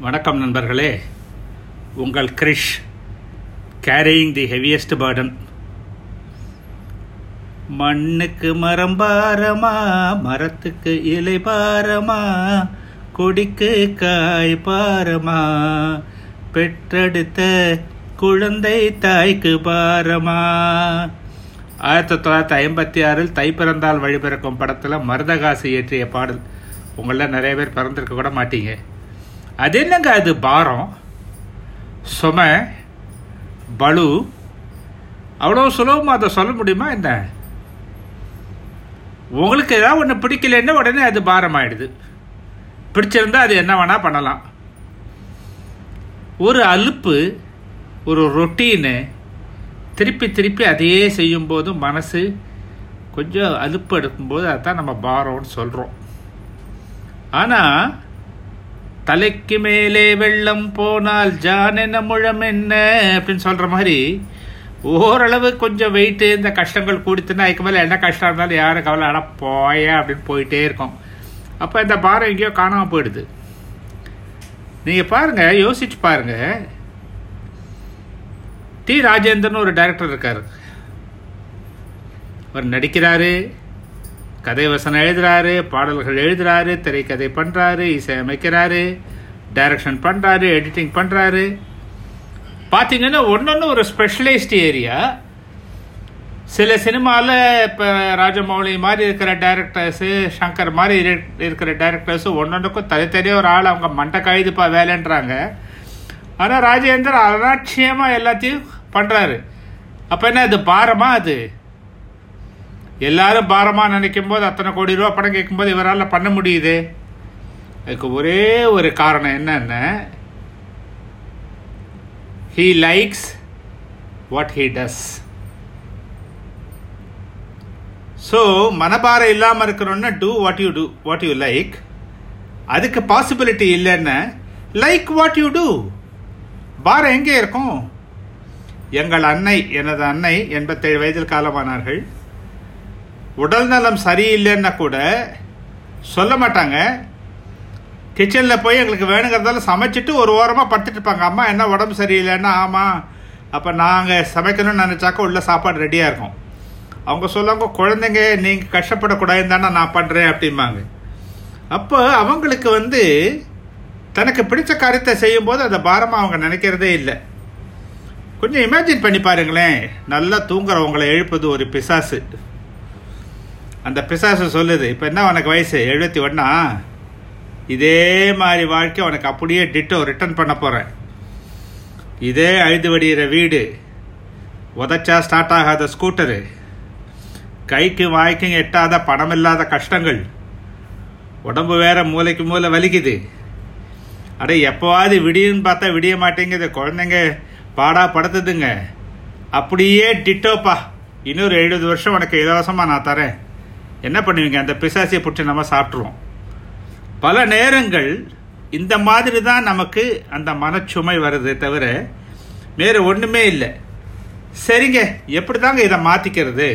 வணக்கம் நண்பர்களே. உங்கள் Krish carrying the heaviest burden மண்ணுக்கு மரம் பாரமா மரத்துக்கு இலை பாரமா கொடிக்கு காய் பாரமா பெற்றெடுத்த குழந்தை தாய்க்கு பாரமா. ஆயிரத்தி தொள்ளாயிரத்தி ஐம்பத்தி ஆறில் தை பிறந்தால் படத்தில் மருதகாசி இயற்றிய பாடல். உங்களில் நிறைய பேர் பிறந்திருக்க கூட மாட்டீங்க. அது என்னங்க அது பாரம்? சும பலு அவ்வளோ சுலபமாக அதை சொல்ல முடியுமா என்ன? உங்களுக்கு ஏதாவது ஒன்று பிடிக்கலன்னா உடனே அது பாரம் ஆயிடுது பிடிச்சிருந்தா அது என்ன வேணால் பண்ணலாம். ஒரு அலுப்பு ஒரு ரொட்டீனு திருப்பி திருப்பி அதையே செய்யும்போது மனசு கொஞ்சம் அலுப்பு எடுக்கும்போது அதான் நம்ம பாரம்னு சொல்கிறோம் ஆனால் தலைக்கு மேலே வெள்ளம் போனால் ஜான் என்ன முழம் என்ன அப்படின்னு சொல்கிற மாதிரி ஓரளவு கொஞ்சம் வெயிட்டு இந்த கஷ்டங்கள் கூடித்துனா அதுக்கு மேலே என்ன கஷ்டம் இருந்தாலும் யாரும் கவலை ஆனால் போய அப்படின்னு போயிட்டே இருக்கும். அப்போ இந்த பாரம் எங்கேயோ காணாமல் போயிடுது. நீங்கள் பாருங்கள் யோசிச்சு பாருங்கள் டி. ராஜேந்திரன் ஒரு டைரக்டர் இருக்கார். அவர் நடிக்கிறாரு. கதை வசனம் எழுதுறாரு பாடல்கள் எழுதுறாரு திரைக்கதை பண்ணுறாரு இசையமைக்கிறாரு டைரக்ஷன் பண்ணுறாரு எடிட்டிங் பண்ணுறாரு பார்த்தீங்கன்னா ஒன்று ஒரு ஸ்பெஷலைஸ்டு ஏரியா சில சினிமாவில் இப்போ ராஜமௌலி மாதிரி இருக்கிற டேரக்டர்ஸு சங்கர் மாதிரி இருக்கிற டைரக்டர்ஸு ஒன்றொன்றுக்கும் தனித்தனியாக ஒரு ஆள் அவங்க மண்டை கழுதுப்பா வேலைன்றாங்க. ஆனால் ராஜேந்தர் அலட்சியமாக எல்லாத்தையும் பண்ணுறாரு அப்போ என்ன அது பாரமா அது? எல்லாரும் பாரமாக நினைக்கும் போது அத்தனை கோடி ரூபா படம் கேட்கும்போது இவரால் பண்ண முடியுது? அதுக்கு ஒரே ஒரு காரணம் என்னென்ன? He likes what he does so மனபாரம் இல்லாமல் இருக்கிறோன்னா do what you do what you like அதுக்கு பாசிபிலிட்டி இல்லைன்னு லைக் வாட் யூ டூ பாரம் எங்கே இருக்கும்? எங்கள் அன்னை எனது அன்னை எண்பத்தேழு வயதில் காலமானார்கள். உடல் நலம் சரியில்லைன்னா கூட சொல்ல மாட்டாங்க. கிச்சனில் போய் எங்களுக்கு வேணுங்கிறதால சமைச்சிட்டு ஒரு ஓரமாக படுத்துட்டு இருப்பாங்க. அம்மா என்ன உடம்பு சரியில்லைன்னா ஆமாம் அப்போ நாங்கள் சமைக்கணும்னு நினச்சாக்கா உள்ள சாப்பாடு ரெடியாக இருக்கும். அவங்க சொல்லுவாங்க குழந்தைங்க நீங்கள் கஷ்டப்படக்கூடாதுன்னு தானே நான் பண்ணுறேன் அப்படிம்பாங்க. அப்போ அவங்களுக்கு வந்து தனக்கு பிடிச்ச காரியத்தை செய்யும்போது அதை பாரமாக அவங்க நினைக்கிறதே இல்லை. கொஞ்சம் இமேஜின் பண்ணி பாருங்களேன். நல்லா தூங்குறவங்களை எழுப்பது ஒரு பிசாசு. அந்த பிசாசு சொல்லுது இப்போ என்ன உனக்கு வயசு? எழுபத்தி ஒன்றா இதே மாதிரி வாழ்க்கை உனக்கு அப்படியே டிட்டோ ரிட்டர்ன் பண்ண போகிறேன் இதே அழுது வடிகிற வீடு உதச்சா ஸ்டார்ட் ஆகாத ஸ்கூட்டரு கைக்கு வாய்க்கும் எட்டாத பணம் இல்லாத கஷ்டங்கள் உடம்பு வேற மூளைக்கு மூளை வலிக்குது. அட எப்போவாது விடியுன்னு பார்த்தா விடிய மாட்டேங்குது. குழந்தைங்க பாடா படுத்துதுங்க. அப்படியே டிட்டோப்பா இன்னொரு எழுபது வருஷம் உனக்கு இலவசமாக நான் தரேன். என்ன பண்ணுவீங்க அந்த பிசாசியை பிடிச்சி நம்ம சாப்பிட்ருவோம் பல நேரங்கள் இந்த மாதிரி தான் நமக்கு அந்த மனச்சுமை வருதே தவிர வேறு ஒன்றுமே இல்லை. சரிங்க எப்படி தாங்க இதை மாற்றிக்கிறது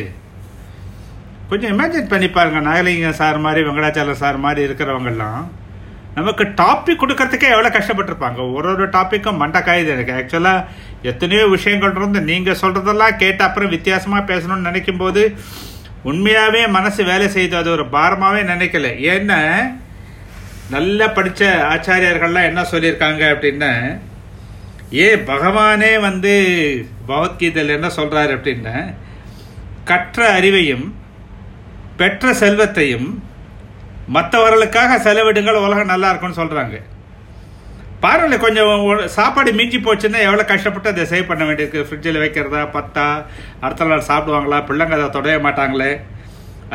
கொஞ்சம் இமேஜின் பண்ணி பாருங்க நாகலிங்கம் சார் மாதிரி வெங்கடாச்சலம் சார் மாதிரி இருக்கிறவங்கெல்லாம் நமக்கு டாபிக் கொடுக்கறதுக்கே எவ்வளோ கஷ்டப்பட்டிருப்பாங்க. ஒரு ஒரு டாப்பிக்கும் மண்டை காயுது எனக்கு ஆக்சுவலாக எத்தனையோ விஷயங்கள் இருந்து நீங்கள் சொல்கிறதெல்லாம் கேட்ட அப்புறம் வித்தியாசமாக பேசணும்னு நினைக்கும் போது உண்மையாகவே மனசு வேலை செய்து அது ஒரு பாரமாகவே நினைக்கல. ஏன்னா நல்ல படித்த ஆச்சாரியர்கள்லாம் என்ன சொல்லியிருக்காங்க அப்படின்னா ஏ பகவானே வந்து பகவத்கீதையில் என்ன சொல்கிறாரு அப்படின்னா கற்ற அறிவையும் பெற்ற செல்வத்தையும் மற்றவர்களுக்காக செலவிடுங்கள் உலகம் நல்லா இருக்கும்னு சொல்கிறாங்க பாருங்களேன் கொஞ்சம் சாப்பாடு மிஞ்சி போச்சுன்னா எவ்வளோ கஷ்டப்பட்டு அதை சேவ் பண்ண வேண்டியிருக்கு? ஃப்ரிட்ஜில் வைக்கிறதா பத்தா அடுத்த நாள் சாப்பிடுவாங்களா? பிள்ளைங்க அதை தொடைய மாட்டாங்களே.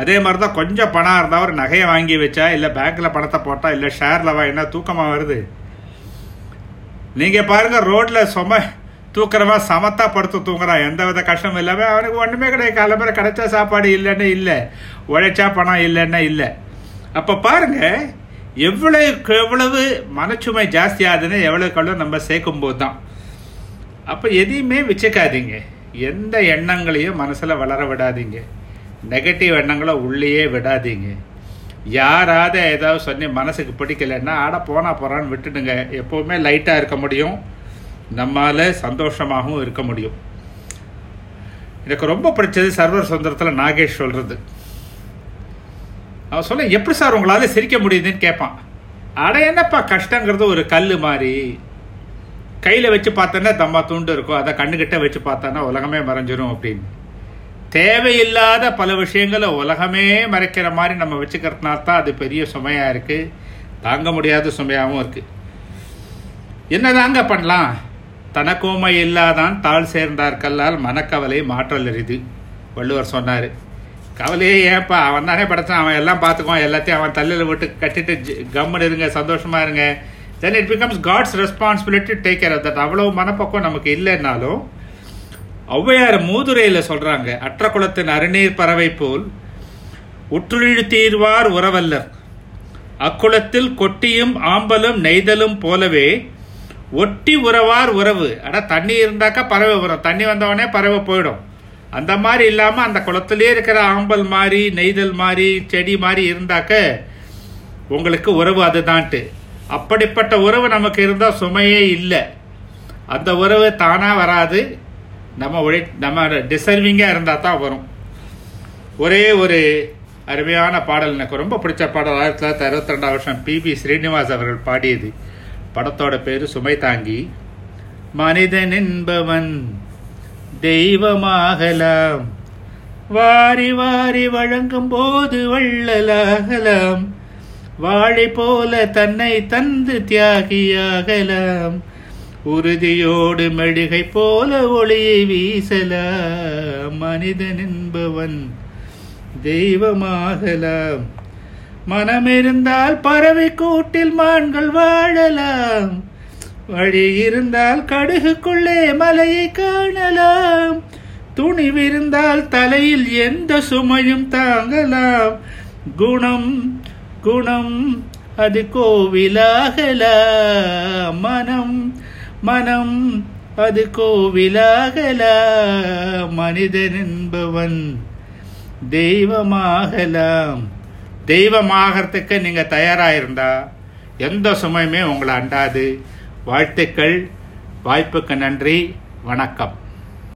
அதே மாதிரி தான் கொஞ்சம் பணம் இருந்தால் ஒரு நகையை வாங்கி வச்சா இல்லை பேங்க்கில் பணத்தை போட்டால் இல்லை ஷேரில் வாங்கினா தூக்கமாக வருது? நீங்கள் பாருங்கள் ரோட்டில் சும தூக்குறவா சமத்தா படுத்து தூங்குறான். எந்த வித கஷ்டமும் இல்லாமல் அவனுக்கு ஒன்றுமே கிடையாது. கிளம்புற கிடைச்சா சாப்பாடு இல்லைன்னு இல்லை. உழைச்சா பணம் இல்லைன்னா இல்லை. அப்போ பாருங்கள் எவ்வளோக்கு எவ்வளவு மனச்சுமை ஜாஸ்தி ஆகுதுன்னு எவ்வளவுக்கு நம்ம சேர்க்கும் போது தான் அப்போ எதையுமே வச்சுக்காதீங்க. எந்த எண்ணங்களையும் மனசில் வளர விடாதீங்க. நெகட்டிவ் எண்ணங்களை உள்ளேயே விடாதீங்க. யாராவது ஏதாவது சொல்லி மனசுக்கு பிடிக்கலைன்னா ஆட போனால் போகிறான்னு விட்டுடுங்க. எப்போவுமே லைட்டாக இருக்க முடியும். நம்மால் சந்தோஷமாகவும் இருக்க முடியும். எனக்கு ரொம்ப பிடிச்சது சர்வர் சுந்தரத்தில் நாகேஷ் சொல்கிறது அவன் சொல்ல எப்படி சார் உங்களால் சிரிக்க முடியுதுன்னு கேட்பான் அட என்னப்பா கஷ்டங்கிறது ஒரு கல் மாதிரி. கையில் வச்சு பார்த்தோன்னா தம்மா தூண்டு இருக்கும் அதை கண்ணுக்கிட்ட வச்சு பார்த்தோன்னா உலகமே மறைஞ்சிரும் அப்படின்னு. தேவையில்லாத பல விஷயங்களை உலகமே மறைக்கிற மாதிரி நம்ம வச்சுக்கிறதுனால தான் அது பெரிய சுமையாக இருக்குது தாங்க முடியாத சுமையாகவும் இருக்கு. என்னதாங்க பண்ணலாம்? தனக்கோமை இல்லாதான் தாழ் சேர்ந்தார் கல்லால் மனக்கவலை மாற்றல் எரிது வள்ளுவர் சொன்னார். கவலையே ஏன்ப்பா அவன் தானே படைச்சான். அவன் எல்லாம் பார்த்துக்குவான். எல்லாத்தையும் அவன் தள்ளில் விட்டு கட்டிட்டு கம்முன்னு இருங்க சந்தோஷமா இருங்க. Then it becomes God's responsibility take care of that அவ்வளோ மனப்பக்கம் நமக்கு இல்லைன்னாலும் ஔவையார் மூதுரையில் சொல்கிறாங்க அற்ற குளத்தின் அருநீர் பறவை போல் உற்றுழி தீர்வார் உறவல்லர். அக்குளத்தில் கொட்டியும் ஆம்பலும் நெய்தலும் போலவே ஒட்டி உறவார் உறவு. ஆனால் தண்ணி இருந்தாக்கா பறவை வரும். தண்ணி வந்தவொடனே பறவை போயிடும். அந்த மாதிரி இல்லாமல் அந்த குளத்திலே இருக்கிற ஆம்பல் மாதிரி நெய்தல் மாதிரி செடி மாதிரி இருந்தாக்க உங்களுக்கு உறவு அதுதான்ட்டு. அப்படிப்பட்ட உறவு நமக்கு இருந்தால் சுமையே இல்லை. அந்த உறவு தானாக வராது. நம்ம உழை நம்ம டிசர்விங்காக இருந்தால் தான் வரும். ஒரே ஒரு அருமையான பாடல் எனக்கு ரொம்ப பிடிச்ச பாடல். ஆயிரத்தி தொள்ளாயிரத்தி அறுபத்தி ரெண்டாம் வருஷம் பிபி ஸ்ரீனிவாஸ் அவர்கள் பாடியது. படத்தோட பேர் சுமை தாங்கி. மனிதன் என்பவன் தெய்வமாகலாம். வாரி வாரி வழங்கும் போது வள்ளலாகலாம். வாழை போல தன்னை தந்து தியாகியாகலாம். உறுதியோடு மெழுகை போல ஒளியை வீசலாம். மனிதன் என்பவன் தெய்வமாகலாம். மனமிருந்தால் பறவை கூட்டில் மான்கள் வாழலாம். வழி இருந்தால் கடுகுக்குள்ளே மலையை காணலாம். துணிவிருந்தால் தலையில் எந்த சுமையும் தாங்கலாம். குணம் குணம் அது கோவிலாகலாம். மனம் மனம் அது கோவிலாகலாம். மனிதன் என்பவன் தெய்வமாகலாம். தெய்வமாகறதுக்கு நீங்கள் தயாராக இருந்தா எந்த சுமையுமே உங்களை அண்டாது. வாழ்த்துக்கள். வாய்ப்புக்கு நன்றி. வணக்கம்.